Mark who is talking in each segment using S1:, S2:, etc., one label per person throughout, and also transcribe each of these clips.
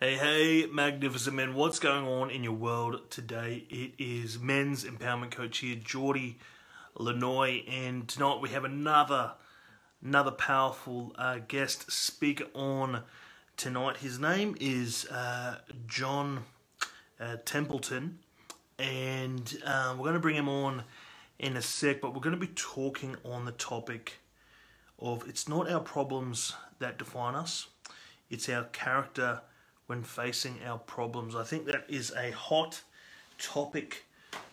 S1: Hey, hey, magnificent men. What's going on in your world today? It is men's empowerment coach here, Geordie Lanoy, and tonight we have another another powerful uh, guest speaker on tonight. His name is uh, John uh, Templeton, and uh, we're going to bring him on in a sec, but we're going to be talking on the topic of it's not our problems that define us, it's our character when facing our problems. I think that is a hot topic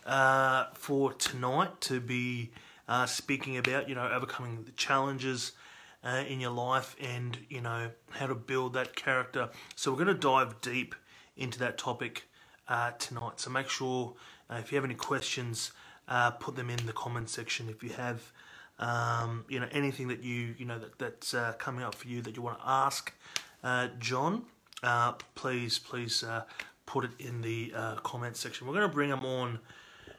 S1: uh, for tonight to be uh, speaking about, you know, overcoming the challenges uh, in your life and, you know, how to build that character. So we're going to dive deep into that topic uh, tonight. So make sure uh, if you have any questions, uh, put them in the comment section. If you have, um, you know, anything that you, you know, that, that's coming up for you that you want to ask John, uh, please, please uh, put it in the uh, comment section. We're going to bring them on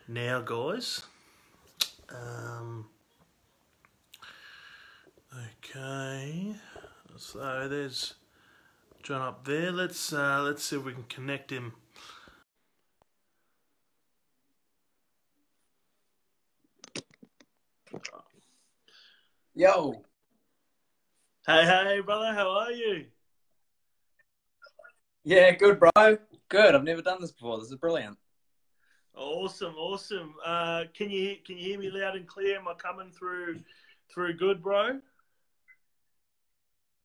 S1: now, guys. Um, okay, so there's John up there. Let's uh, let's see if we can connect him.
S2: Yo.
S1: Hey, hey, brother, how are you?
S2: Yeah, good, bro. Good. I've never done this before. This is brilliant.
S1: Awesome, awesome. Uh, can you can you hear me loud and clear? Am I coming through through good, bro?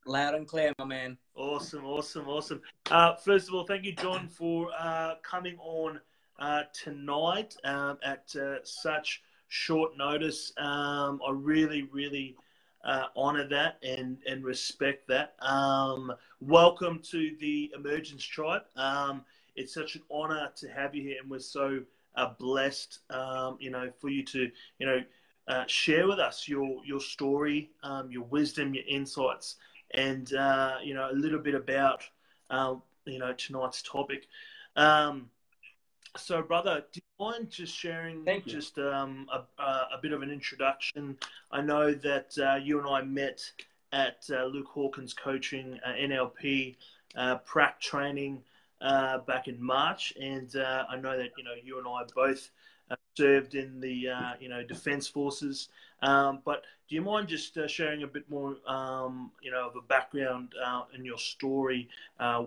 S2: Loud and clear, my man.
S1: Awesome, awesome, awesome. Uh, first of all, thank you, John, for uh, coming on uh, tonight um, at uh, such short notice. Um, I really, really uh, honor that and, and respect that. Um, welcome to the Emergence Tribe. Um, it's such an honor to have you here, and we're so uh, blessed, um, you know, for you to, you know, uh, share with us your your story, um, your wisdom, your insights, and uh, you know a little bit about, uh, you know, tonight's topic. Um, so, brother, do you mind just sharing just um, a, a, bit of an introduction? I know that uh, you and I met at uh, Luke Hawkins coaching uh, NLP uh, prac training uh, back in March, and uh, I know that you know you and I both served in the you know defense forces. Um, but do you mind just sharing a bit more, um, you know, of a background in your story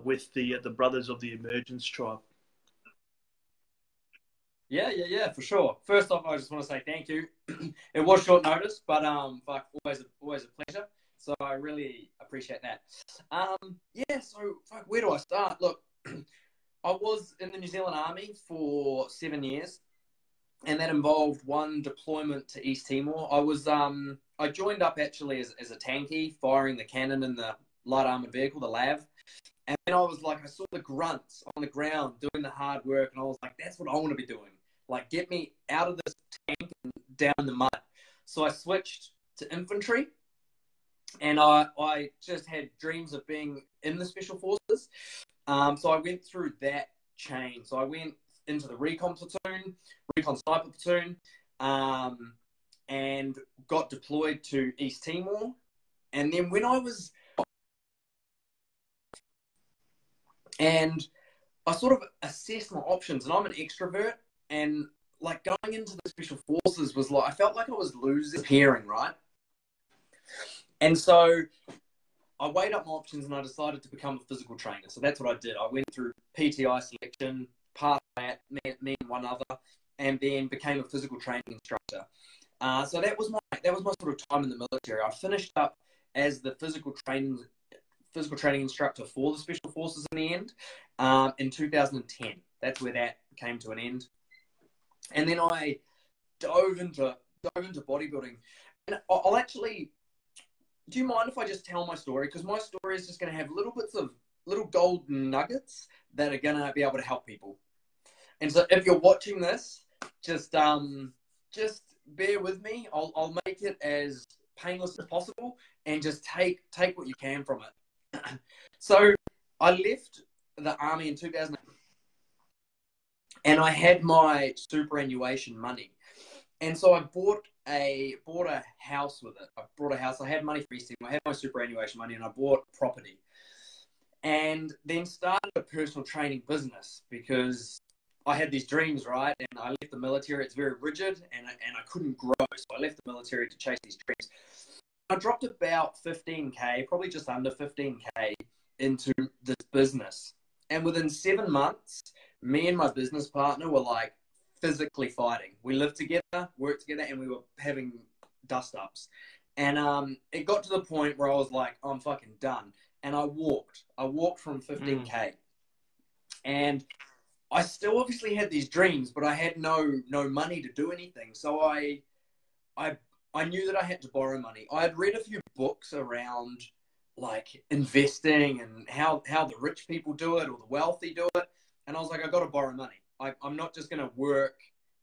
S1: with the the Brothers of the Emergence Tribe?
S2: Yeah, yeah, yeah, for sure. First off, I just want to say thank you. it was short notice, but um, fuck, always, always a pleasure. So I really appreciate that. Um, yeah. So fuck, where do I start? Look, I was in the New Zealand Army for seven years, and that involved one deployment to East Timor. I was um, I joined up actually as, as a tanky, firing the cannon in the light armored vehicle, the LAV. And then I was like, I saw the grunts on the ground doing the hard work, and I was like, that's what I want to be doing. Like, get me out of this tank and down the mud. So I switched to infantry, and I I just had dreams of being in the special forces. Um, so I went through that chain. So I went into the recon platoon, recon sniper platoon, um, and got deployed to East Timor. And then when I was and I sort of assessed my options, and I'm an extrovert, and like going into the special forces was like I felt like I was losing hearing, right? And so I weighed up my options and I decided to become a physical trainer. So that's what I did. I went through PTI selection, passed that, me, and one other, and then became a physical training instructor. Uh, so that was my that was my sort of time in the military. I finished up as the physical training physical training instructor for the special forces in the end um, in 2010. That's where that came to an end and then I dove into dove into bodybuilding. And I'll actually. Do you mind if I just tell my story? Because my story is just going to have little bits of little gold nuggets that are going to be able to help people. And so, if you're watching this, just um, just bear with me. I'll I'll make it as painless as possible, and just take take what you can from it. so, I left the army in 2000 and I had my superannuation money, and so I bought a bought a house with it. I bought a house. I had money for East I had my superannuation money, and I bought property. and then started a personal training business because I had these dreams, right? And I left the military. It's very rigid, and and I couldn't grow, so I left the military to chase these dreams. I dropped about 15k, probably just under 15k, into this business, and within seven months, me and my business partner were like physically fighting. We lived together, worked together, and we were having dust ups. And um, it got to the point where I was like, I'm fucking done. And I walked. I walked from 15k, mm. and I still obviously had these dreams, but I had no no money to do anything. So I, I, I knew that I had to borrow money. I had read a few books around like investing and how how the rich people do it or the wealthy do it, and I was like, I got to borrow money. I, I'm not just going to work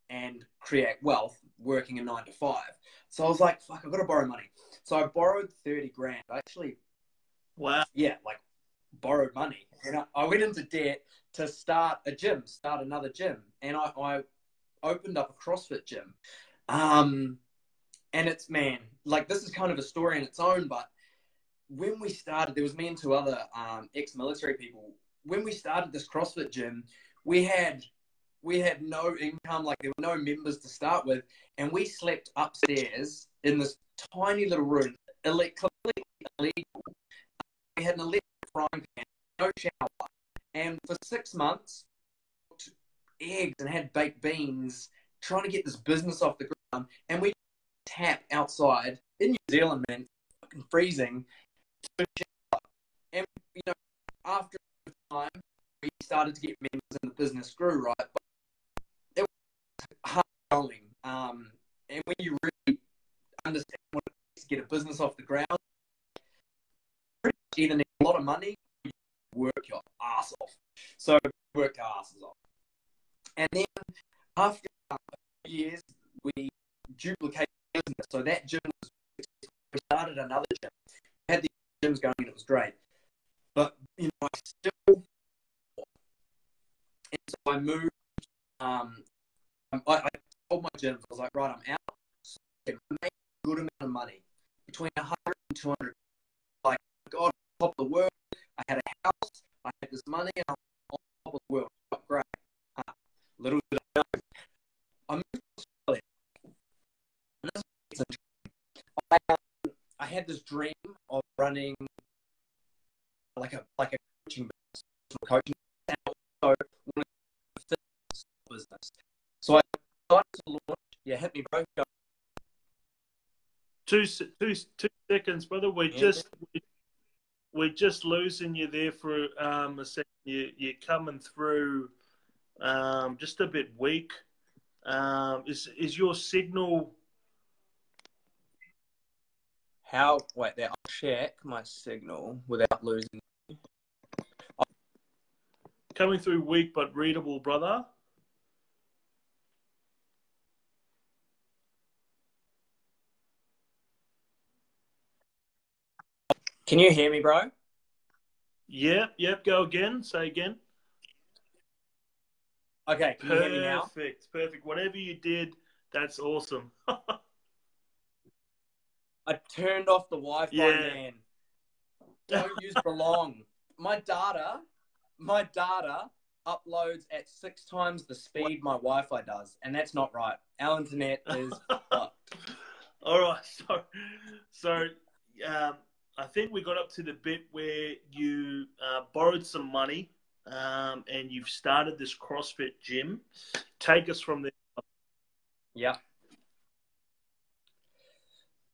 S2: and create wealth working a nine to five. So I was like, fuck, I've got to borrow money. So I borrowed 30 grand. I actually,
S1: wow.
S2: Yeah, like borrowed money. And I, I went into debt to start a gym, start another gym. And I, I opened up a CrossFit gym. Um, and it's, man, like this is kind of a story in its own, but when we started, there was me and two other um, ex military people. When we started this CrossFit gym, we had we had no income, like there were no members to start with, and we slept upstairs in this tiny little room, completely illegal. We had an electric frying pan, no shower, and for six months, cooked eggs and had baked beans, trying to get this business off the ground, and we tap outside in New Zealand, man, fucking freezing. And you know, after time, we started to get members, and the business grew, right? But it was hard going. Um, and when you really understand what it is to get a business off the ground, you either need a lot of money or you work your ass off. So we worked our asses off. And then after a few years, we duplicated business. So that gym was, we started another gym. We had the gyms going and it was great. But, you know, I still, and so I moved um, I, I told my gym, I was like, right, I'm out. So I made a good amount of money, between 100 and 200. Like, God, top of the world. I had a house, I had this money, and I'm on top of the world. Great. Uh, little did I know. I moved to Australia. And this I, um, I had this dream of running like a like a coaching business, coaching, and also business. So I started to launch. Yeah, hit me, bro. Go.
S1: Two, two, two seconds, brother. We're yeah. just we're just losing you there for um, a second. You, you're coming through um, just a bit weak. Um, is is your signal?
S2: How? Wait, there. I'll check my signal without losing.
S1: Coming through weak but readable, brother.
S2: Can you hear me, bro?
S1: Yep, yep. Go again. Say again.
S2: Okay, can perfect, you hear me now?
S1: Perfect, perfect. Whatever you did, that's awesome.
S2: I turned off the Wi-Fi, yeah. man. Don't use belong. My data, my data uploads at six times the speed my Wi-Fi does, and that's not right. Our internet is fucked.
S1: All right, so so um, I think we got up to the bit where you uh, borrowed some money um, and you've started this CrossFit gym. Take us from there.
S2: Yeah.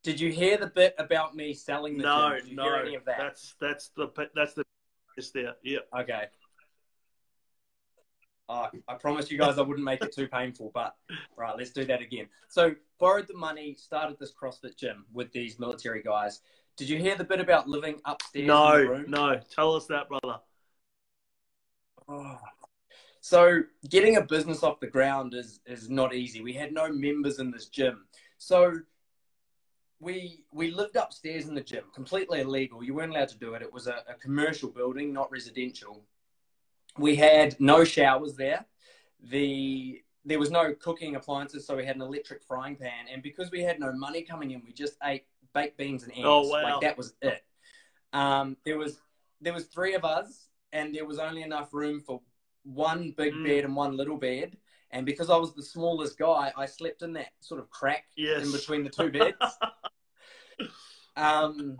S2: Did you hear the bit about me selling the
S1: no,
S2: gym?
S1: no, any of that? That's that's the that's the is there. Yeah.
S2: Okay. Uh, I promised you guys I wouldn't make it too painful, but right, let's do that again. So, borrowed the money, started this CrossFit gym with these military guys. Did you hear the bit about living upstairs?
S1: No, no. Tell us that, brother.
S2: Oh. So getting a business off the ground is is not easy. We had no members in this gym, so we we lived upstairs in the gym, completely illegal. You weren't allowed to do it. It was a, a commercial building, not residential. We had no showers there. The there was no cooking appliances, so we had an electric frying pan. And because we had no money coming in, we just ate baked beans and eggs.
S1: Oh wow!
S2: Like that was it. Um, there was there was three of us, and there was only enough room for one big
S1: Mm.
S2: bed and one little bed. And because I was the smallest guy, I slept in that sort of crack
S1: Yes.
S2: in between the two beds. um,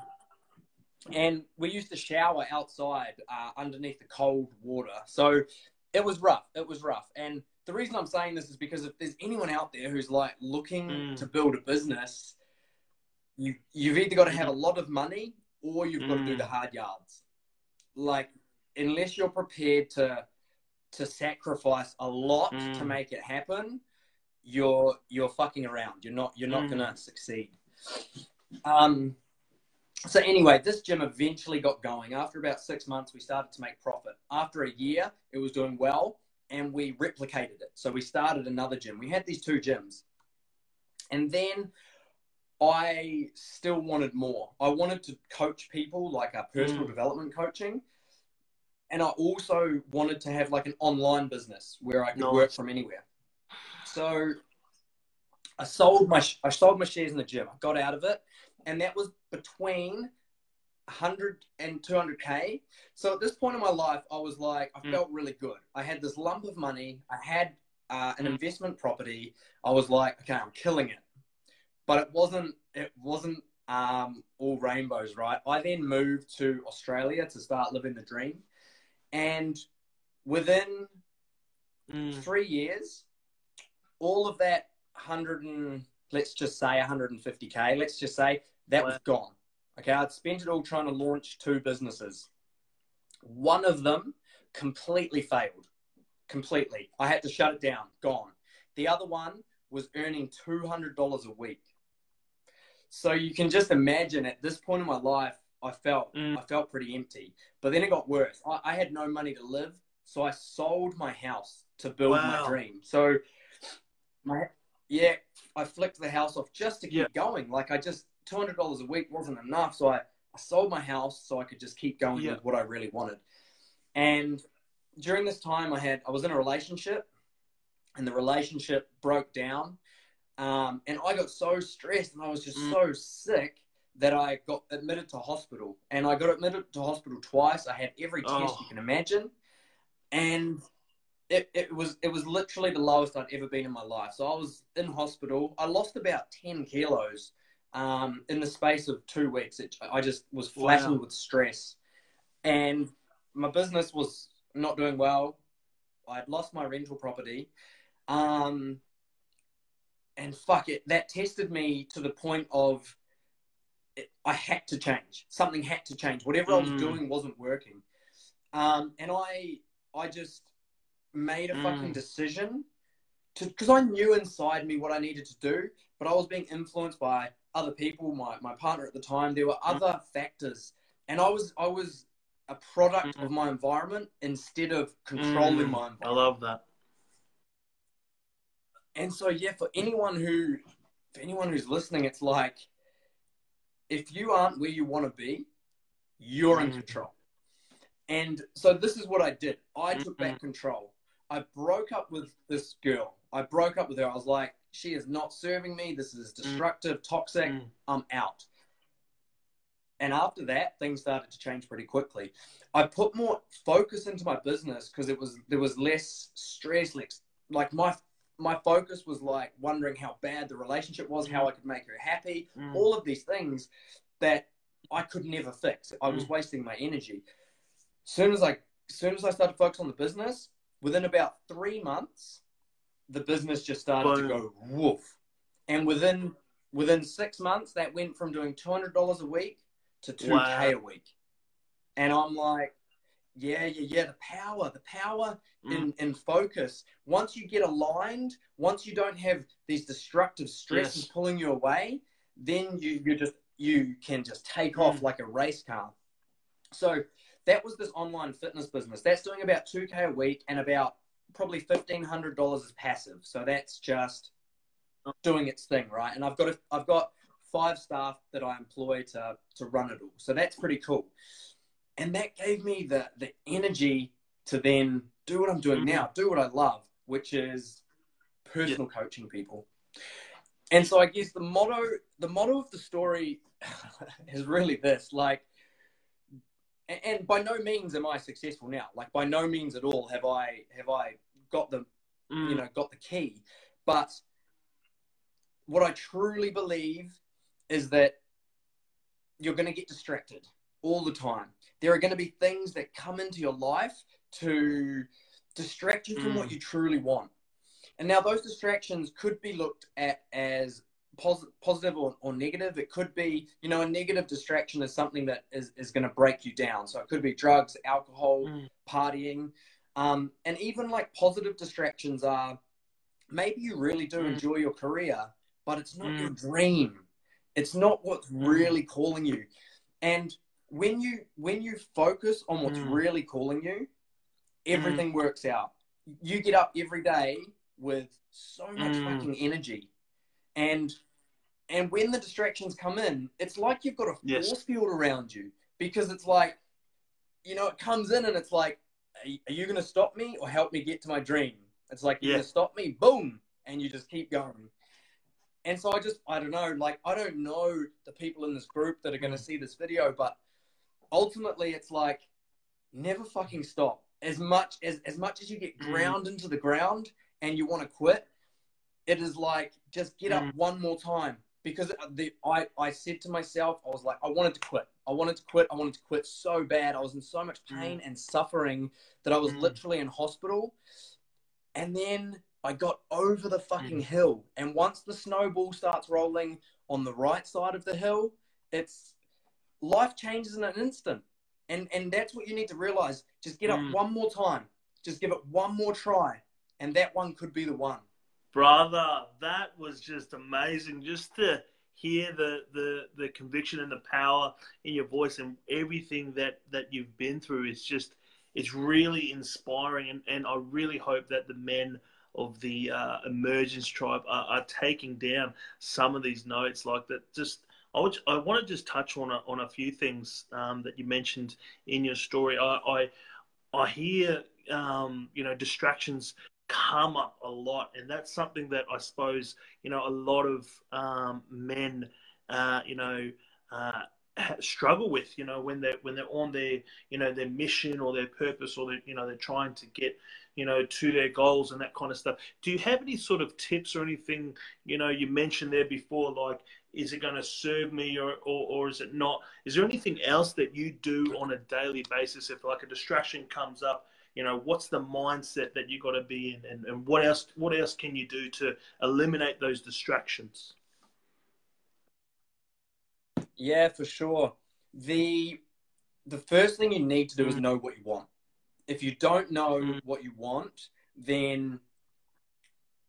S2: and we used to shower outside uh, underneath the cold water. So it was rough. It was rough. And the reason I'm saying this is because if there's anyone out there who's like looking
S1: Mm.
S2: to build a business, you you've either got to have a lot of money or you've got to do
S1: Mm.
S2: the hard yards. Like unless you're prepared to to sacrifice a lot to
S1: Mm.
S2: make it happen, you're you're fucking around. You're not you're not
S1: Mm.
S2: gonna succeed. Um. So anyway, this gym eventually got going. After about six months, we started to make profit. After a year, it was doing well, and we replicated it. So we started another gym. We had these two gyms, and then I still wanted more. I wanted to coach people, like a personal
S1: Mm.
S2: development coaching, and I also wanted to have like an online business where I could
S1: Nice.
S2: work from anywhere. So I sold my I sold my shares in the gym. I got out of it, and that was between 100 and 200k. So at this point in my life, I was like, I
S1: Mm.
S2: felt really good. I had this lump of money. I had uh, an
S1: Mm.
S2: investment property. I was like, okay, I'm killing it. But it wasn't. It wasn't um, all rainbows, right? I then moved to Australia to start living the dream, and within
S1: Mm.
S2: three years, all of that hundred and let's just say 150k, let's just say that was gone. Okay, I'd spent it all trying to launch two businesses. One of them completely failed. Completely. I had to shut it down. Gone. The other one was earning $200 a week. So you can just imagine at this point in my life, I felt
S1: Mm.
S2: I felt pretty empty. But then it got worse. I, I had no money to live, so I sold my house to build
S1: Wow.
S2: my dream. So my yeah, I flicked the house off just to keep
S1: Yeah.
S2: going. Like I just two hundred dollars a week wasn't enough, so I, I sold my house so I could just keep going
S1: Yeah.
S2: with what I really wanted. And during this time, I had I was in a relationship, and the relationship broke down, um, and I got so stressed and I was just
S1: Mm.
S2: so sick that I got admitted to hospital. And I got admitted to hospital twice. I had every test
S1: Oh.
S2: you can imagine, and it, it was it was literally the lowest I'd ever been in my life. So I was in hospital. I lost about ten kilos um, in the space of two weeks. It, I just was flattened
S1: Wow.
S2: with stress, and my business was not doing well. I'd lost my rental property, um, and fuck it, that tested me to the point of it, I had to change. Something had to change. Whatever I was
S1: Mm.
S2: doing wasn't working, um, and I I just made a fucking
S1: Mm.
S2: decision to because I knew inside me what I needed to do, but I was being influenced by other people, my, my partner at the time. There were other factors, and I was I was a product
S1: Mm.
S2: of my environment instead of controlling
S1: Mm.
S2: my
S1: I love that.
S2: And so yeah, for anyone who for anyone who's listening, it's like if you aren't where you want to be, you're in
S1: Mm.
S2: control. And so this is what I did. I took
S1: Mm-hmm.
S2: back control. I broke up with this girl. I broke up with her. I was like, she is not serving me. This is destructive, toxic.
S1: Mm.
S2: I'm out. And after that, things started to change pretty quickly. I put more focus into my business because it was there was less stress. Less, like my my focus was like wondering how bad the relationship was, how I could make her happy,
S1: Mm.
S2: all of these things that I could never fix. I was
S1: Mm.
S2: wasting my energy. Soon as I soon as I started focus on the business, within about three months, the business just started to go woof. And within within six months, that went from doing two hundred dollars a week to two k
S1: Wow.
S2: a week. And I'm like, yeah, yeah, yeah. The power, the power
S1: Mm.
S2: in, in focus. Once you get aligned, once you don't have these destructive stresses
S1: Yes.
S2: pulling you away, then you you just you can just take off
S1: Mm.
S2: like a race car. So that was this online fitness business. That's doing about two k a week and about probably fifteen hundred dollars is passive. So that's just doing its thing, right? And I've got a, I've got five staff that I employ to to run it all. So that's pretty cool. And that gave me the the energy to then do what I'm doing
S1: Mhm.
S2: now, do what I love, which is personal coaching people. And so I guess the motto the motto of the story is really this like and, and by no means am I successful now. Like by no means at all have I have I got the
S1: Mm.
S2: you know got the key. But what I truly believe is that you're going to get distracted all the time. There are going to be things that come into your life to distract you from
S1: Mm.
S2: what you truly want. And now those distractions could be looked at as pos- positive or, or negative. It could be, you know, a negative distraction is something that is, is going to break you down. So it could be drugs, alcohol,
S1: Mm.
S2: partying. Um, and even like positive distractions are maybe you really do
S1: Mm.
S2: enjoy your career, but it's not
S1: Mm.
S2: your dream. It's not what's
S1: Mm.
S2: really calling you. And when you when you focus on what's
S1: Mm.
S2: really calling you, everything works out. You get up every day with so much fucking energy. And and when the distractions come in, it's like you've got a
S1: Yes.
S2: force field around you because it's like, you know, it comes in and it's like, are you, going to stop me or help me get to my dream? It's like, you're
S1: Yeah.
S2: going to stop me, boom, and you just keep going. And so I just, I don't know, like, I don't know the people in this group that are going to see this video, but ultimately it's like, never fucking stop. As much as, as much as you get
S1: Mm.
S2: ground into the ground and you want to quit, it is like, just get up
S1: Mm.
S2: one more time. Because the, I, I said to myself, I was like, I wanted to quit. I wanted to quit. I wanted to quit so bad. I was in so much pain and suffering that I was
S1: Mm.
S2: literally in hospital. And then I got over the fucking
S1: Mm.
S2: hill. And once the snowball starts rolling on the right side of the hill, it's life changes in an instant. And and that's what you need to realize. Just get up
S1: Mm.
S2: one more time. Just give it one more try. And that one could be the one.
S1: Brother that was just amazing just to hear the the the conviction and the power in your voice and everything that that you've been through is just it's really inspiring and, and i really hope that the men of the uh, emergence tribe are, are taking down some of these notes like that just I, would, I want to just touch on a, on a few things um, that you mentioned in your story. I I, I hear um, you know distractions come up a lot, and that's something that I suppose you know a lot of um, men, uh, you know, uh, struggle with. You know, when they are when they're on their you know their mission or their purpose, or you know they're trying to get you know to their goals and that kind of stuff. Do you have any sort of tips or anything? You know, you mentioned there before, like, is it going to serve me or, or or is it not? Is there anything else that you do on a daily basis if like a distraction comes up? You know what's the mindset that you got to be in and, and what else what else can you do to eliminate those distractions
S2: Yeah, for sure. The the first thing you need to do is
S1: Mm.
S2: know what you want. If you don't know
S1: Mm.
S2: what you want, then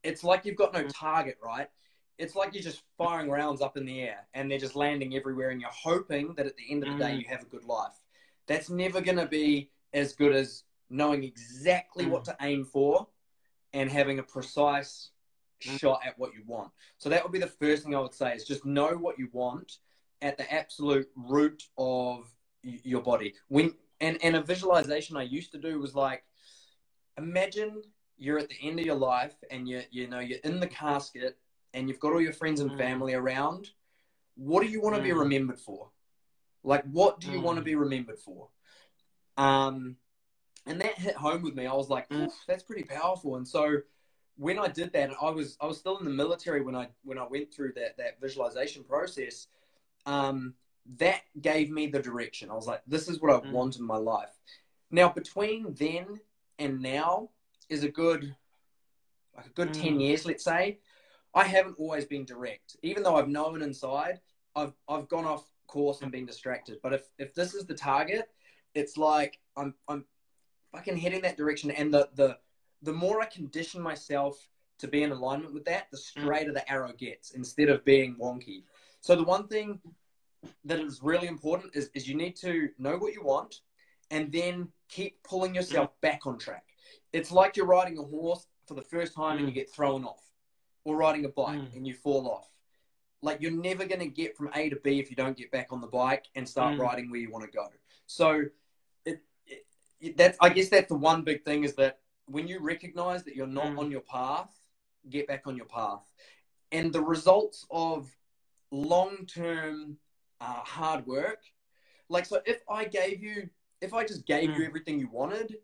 S2: it's like you've got no
S1: Mm.
S2: target, right? It's like you're just firing rounds up in the air and they're just landing everywhere and you're hoping that at the end of the day
S1: Mm.
S2: you have a good life. That's never going to be as good as knowing exactly what to aim for and having a precise
S1: Mm.
S2: shot at what you want. So that would be the first thing I would say is just know what you want at the absolute root of y- your body. When and and a visualization I used to do was like imagine you're at the end of your life and you you know you're in the casket and you've got all your friends and
S1: Mm.
S2: family around. What do you want to be
S1: Mm.
S2: remembered for? Like what do you want to
S1: Mm.
S2: be remembered for? Um and that hit home with me. I was like,
S1: Mm.
S2: "Oof, that's pretty powerful. And so when I did that, I was I was still in the military when I when I went through that that visualization process. Um, that gave me the direction. I was like, this is what I
S1: Mm.
S2: want in my life. Now between then and now is a good like a good
S1: Mm.
S2: ten years, let's say. I haven't always been direct, even though I've known inside. I've I've gone off course and been distracted. But if if this is the target, it's like I'm I'm fucking heading that direction. And the the the more I condition myself to be in alignment with that, the straighter the arrow gets instead of being wonky. So the one thing that is really important is, is you need to know what you want and then keep pulling yourself back on track. It's like you're riding a horse for the first time and you get thrown off, or riding a bike
S1: Mm.
S2: and you fall off. Like you're never going to get from A to B if you don't get back on the bike and start
S1: Mm.
S2: riding where you want to go. So that's I guess that's the one big thing is that when you recognize that you're not
S1: Mm.
S2: on your path, get back on your path. And the results of long term uh, hard work, like, so if I gave you if I just gave
S1: Mm.
S2: you everything you wanted,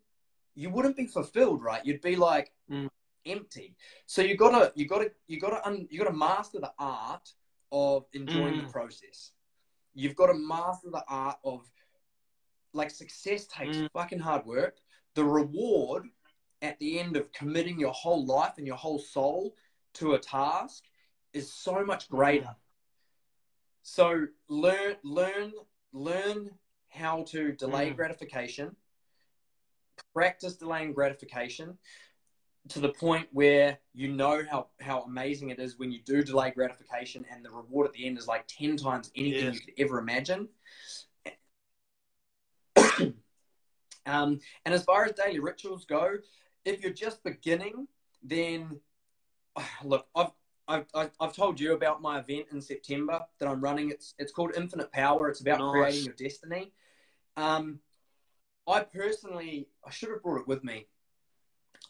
S2: you wouldn't be fulfilled, right? You'd be like
S1: Mm.
S2: empty. So you gotta, you gotta, you gotta, un, you gotta master the art of enjoying the
S1: Mm.
S2: process. You've got to master the art of like success takes
S1: Mm.
S2: fucking hard work. The reward at the end of committing your whole life and your whole soul to a task is so much greater. So learn, learn, learn how to delay
S1: Mm.
S2: gratification. Practice delaying gratification to the point where you know how, how amazing it is when you do delay gratification and the reward at the end is like 10 times anything
S1: Yes.
S2: you could ever imagine. Um, and as far as daily rituals go, if you're just beginning, then look, I've I've, I've told you about my event in September that I'm running. It's it's called Infinite Power. It's about
S1: Nice.
S2: creating your destiny. Um, I personally, I should have brought it with me.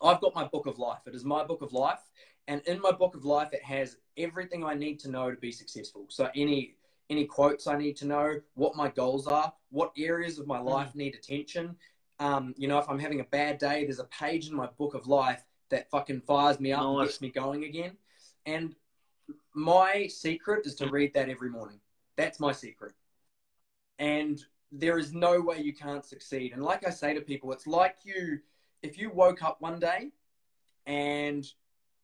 S2: I've got my book of life. It is my book of life, and in my book of life, it has everything I need to know to be successful. So any any quotes I need to know, what my goals are, what areas of my life need attention. Um, you know, if I'm having a bad day, there's a page in my book of life that fucking fires me up and
S1: Nice.
S2: gets me going again. And my secret is to read that every morning. That's my secret. And there is no way you can't succeed. And like I say to people, it's like you, if you woke up one day and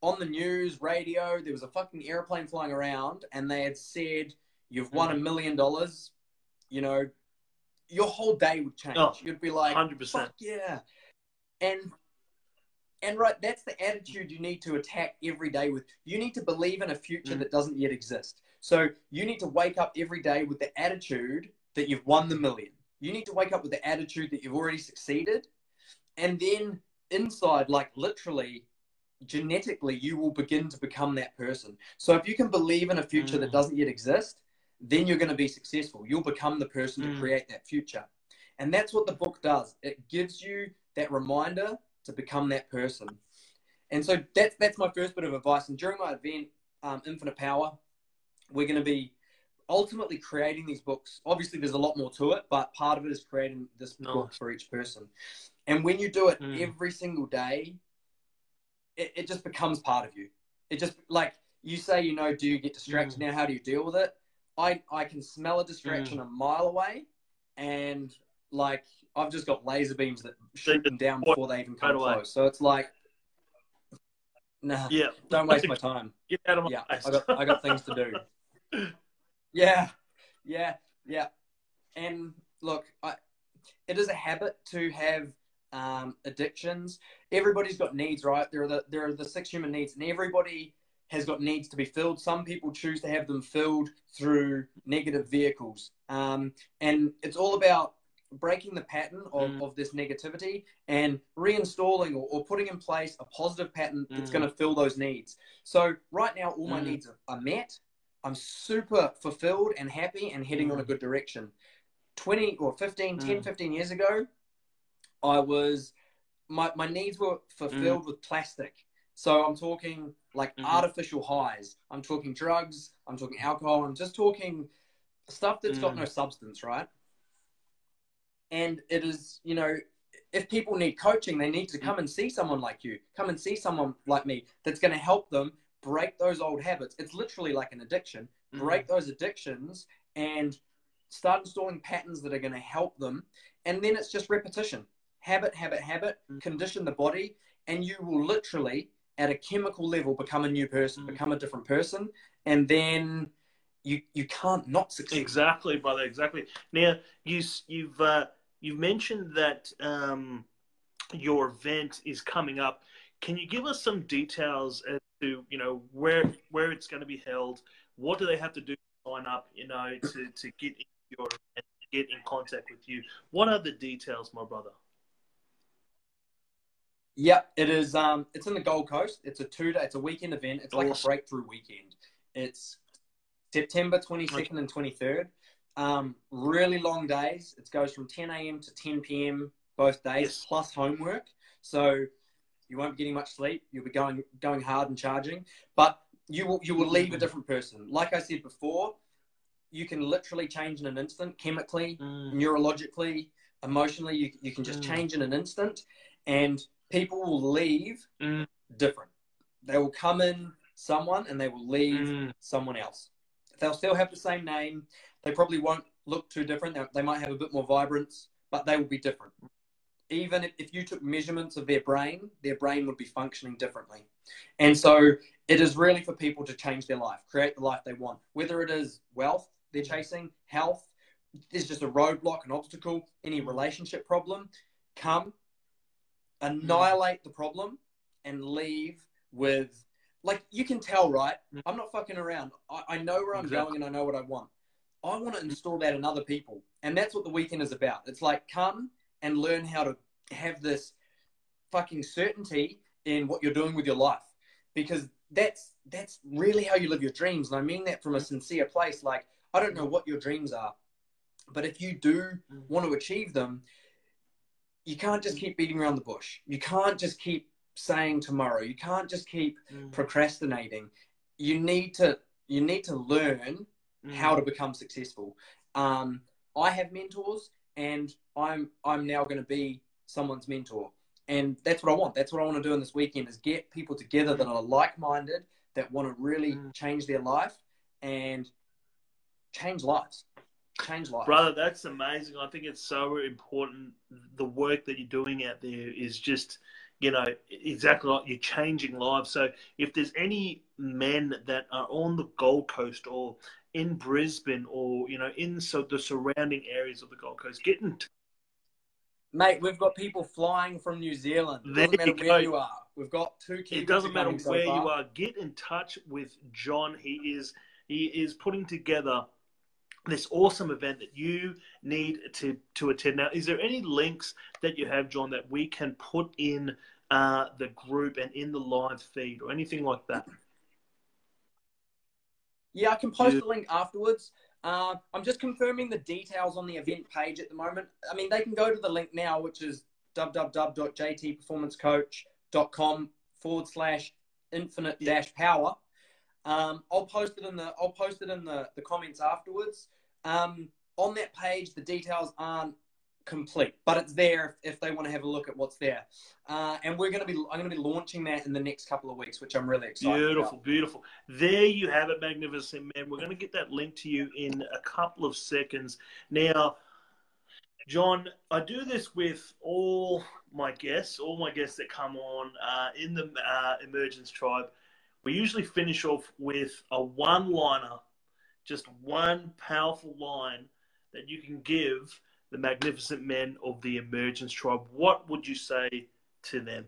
S2: on the news, radio, there was a fucking airplane flying around and they had said, you've won a million dollars, you know, your whole day would change.
S1: Oh,
S2: You'd be like,
S1: 100%.
S2: fuck yeah. And and right, that's the attitude you need to attack every day with. You need to believe in a future
S1: Mm.
S2: that doesn't yet exist. So you need to wake up every day with the attitude that you've won the million. You need to wake up with the attitude that you've already succeeded. And then inside, like literally, genetically, you will begin to become that person. So if you can believe in a future that
S1: Mm.
S2: doesn't yet exist, then you're going to be successful. You'll become the person to
S1: Mm.
S2: create that future. And that's what the book does. It gives you that reminder to become that person. And so that's that's my first bit of advice. And during my event, um, Infinite Power, we're going to be ultimately creating these books. Obviously, there's a lot more to it, but part of it is creating this book for each person. And when you do it
S1: Mm.
S2: every single day, it, it just becomes part of you. It just like you say, you know, do you get distracted
S1: Mm.
S2: now? How do you deal with it? I I can smell a distraction a mile away, and like I've just got laser beams that shoot them down before they even come
S1: Right
S2: close. So it's like, nah,
S1: Yeah.
S2: don't waste my time.
S1: Get out of my
S2: Yeah,
S1: face.
S2: I got I got things to do. Yeah, yeah, yeah. And look, I, it is a habit to have um, addictions. Everybody's got needs, right? There are the there are the six human needs, and everybody has got needs to be filled. Some people choose to have them filled through negative vehicles, um, and it's all about breaking the pattern of,
S1: Mm.
S2: of this negativity and reinstalling or, or putting in place a positive pattern that's
S1: Mm.
S2: going to fill those needs. So right now, all my
S1: Mm.
S2: needs are, are met. I'm super fulfilled and happy and heading on a
S1: Mm.
S2: good direction. 20 or 15, 10,
S1: Mm.
S2: 15 years ago, I was, my, my needs were fulfilled
S1: Mm.
S2: with plastic. So I'm talking like
S1: Mhm.
S2: artificial highs. I'm talking drugs. I'm talking alcohol. I'm just talking stuff that's got
S1: Mm.
S2: no substance, right? And it is, you know, if people need coaching, they need to come and see someone like you. Come and see someone like me that's going to help them break those old habits. It's literally like an addiction.
S1: Mm.
S2: Break those addictions and start installing patterns that are going to help them. And then it's just repetition. Habit, habit, habit,
S1: Mm.
S2: condition the body, and you will literally, at a chemical level, become a new person,
S1: Mm.
S2: become a different person. And then you you can't not succeed.
S1: Exactly, brother. Exactly. Now you you've uh, you've mentioned that um, your event is coming up. Can you give us some details as to you know where where it's going to be held? What do they have to do to sign up? You know to, to get in your get in contact with you. What are the details, my brother?
S2: Yep, it is. Um, it's in the Gold Coast. It's a two day. It's a weekend event. It's like
S1: Awesome.
S2: a breakthrough weekend. It's September twenty second and twenty third. Um, really long days. It goes from ten a.m. to ten p.m. both days,
S1: Yes.
S2: plus homework. So you won't be getting much sleep. You'll be going going hard and charging, but you will you will leave a different person. Like I said before, you can literally change in an instant, chemically,
S1: Mm.
S2: neurologically, Emotionally, you, you can just
S1: Mm.
S2: change in an instant, and people will leave
S1: Mm.
S2: different. They will come in someone and they will leave
S1: Mm.
S2: someone else. They'll still have the same name. They probably won't look too different. They, they might have a bit more vibrance, but they will be different. Even if, if you took measurements of their brain, their brain would be functioning differently. And so it is really for people to change their life, create the life they want. Whether it is wealth they're chasing, health, there's just a roadblock, an obstacle, any relationship problem, come, annihilate the problem, and leave with like you can tell, right?
S1: Mm.
S2: I'm not fucking around. I, I know where I'm
S1: Exactly.
S2: going and I know what I want. I want to install that in other people. And that's what the weekend is about. It's like come and learn how to have this fucking certainty in what you're doing with your life. Because that's that's really how you live your dreams. And I mean that from a sincere place. Like, I don't know what your dreams are, but if you do want to achieve them, you can't just keep beating around the bush. You can't just keep saying tomorrow. You can't just keep
S1: Mm.
S2: procrastinating. You need to you need to learn
S1: Mm.
S2: how to become successful. Um, I have mentors, and I'm I'm now going to be someone's mentor, and that's what I want. That's what I want to do in this weekend is get people together that are like-minded, that want to really
S1: Mm.
S2: change their life and change lives, change lives.
S1: Brother, that's amazing. I think it's so important. The work that you're doing out there is just, you know, exactly like you're changing lives. So if there's any men that are on the Gold Coast or in Brisbane or, you know, in so the surrounding areas of the Gold Coast, get in t-
S2: Mate, we've got people flying from New Zealand. It
S1: There
S2: doesn't matter
S1: you
S2: where you are. We've got two Kiwis
S1: it doesn't matter
S2: coming so
S1: where you are. Get in touch with John. He is he is putting together this awesome event that you need to to attend. Now, is there any links that you have, John, that we can put in uh, the group and in the live feed or anything like that?
S2: Yeah, I can post
S1: Yeah.
S2: a link afterwards. Uh, I'm just confirming the details on the event page at the moment. I mean, they can go to the link now, which is www.jtperformancecoach.com forward slash infinite dash power. Um, I'll post it in the I'll post it in the, the comments afterwards. Um, on that page, the details aren't complete, but it's there if, if they want to have a look at what's there. Uh, and we're gonna be I'm gonna be launching that in the next couple of weeks, which I'm really excited.
S1: Beautiful,
S2: about.
S1: beautiful. There you have it, magnificent man. We're going to get that link to you in a couple of seconds. Now, John, I do this with all my guests, all my guests that come on uh, in the uh, Emergence Tribe. We usually finish off with a one liner, just one powerful line that you can give the magnificent men of the Emergence Tribe. What would you say to them?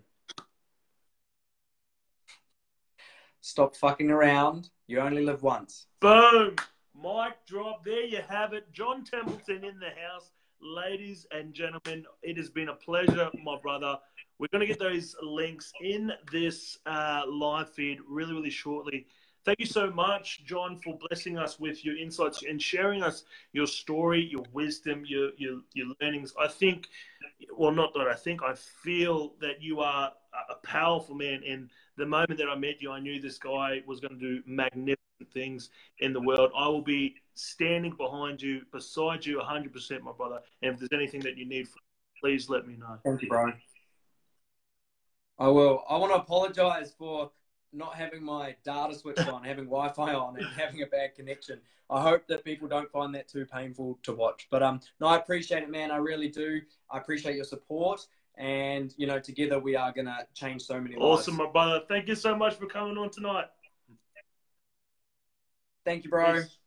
S2: Stop fucking around. You only live once.
S1: Boom! Mic drop. There you have it. John Templeton in the house. Ladies and gentlemen, it has been a pleasure, my brother. We're going to get those links in this uh, live feed really, really shortly. Thank you so much, John, for blessing us with your insights and sharing us your story, your wisdom, your your, your learnings. I think, well, not that I think, I feel that you are a- a powerful man. And the moment that I met you, I knew this guy was going to do magnificent things in the world. I will be standing behind you, beside you, 100%, my brother. And if there's anything that you need, please let me know.
S2: Thank you, bro. I will. I want to apologize for not having my data switched on, having Wi-Fi on, and having a bad connection. I hope that people don't find that too painful to watch. But um, no, I appreciate it, man. I really do. I appreciate your support, and you know, together we are gonna change so many lives.
S1: Awesome, my brother. Thank you so much for coming on tonight.
S2: Thank you, bro.
S1: Peace.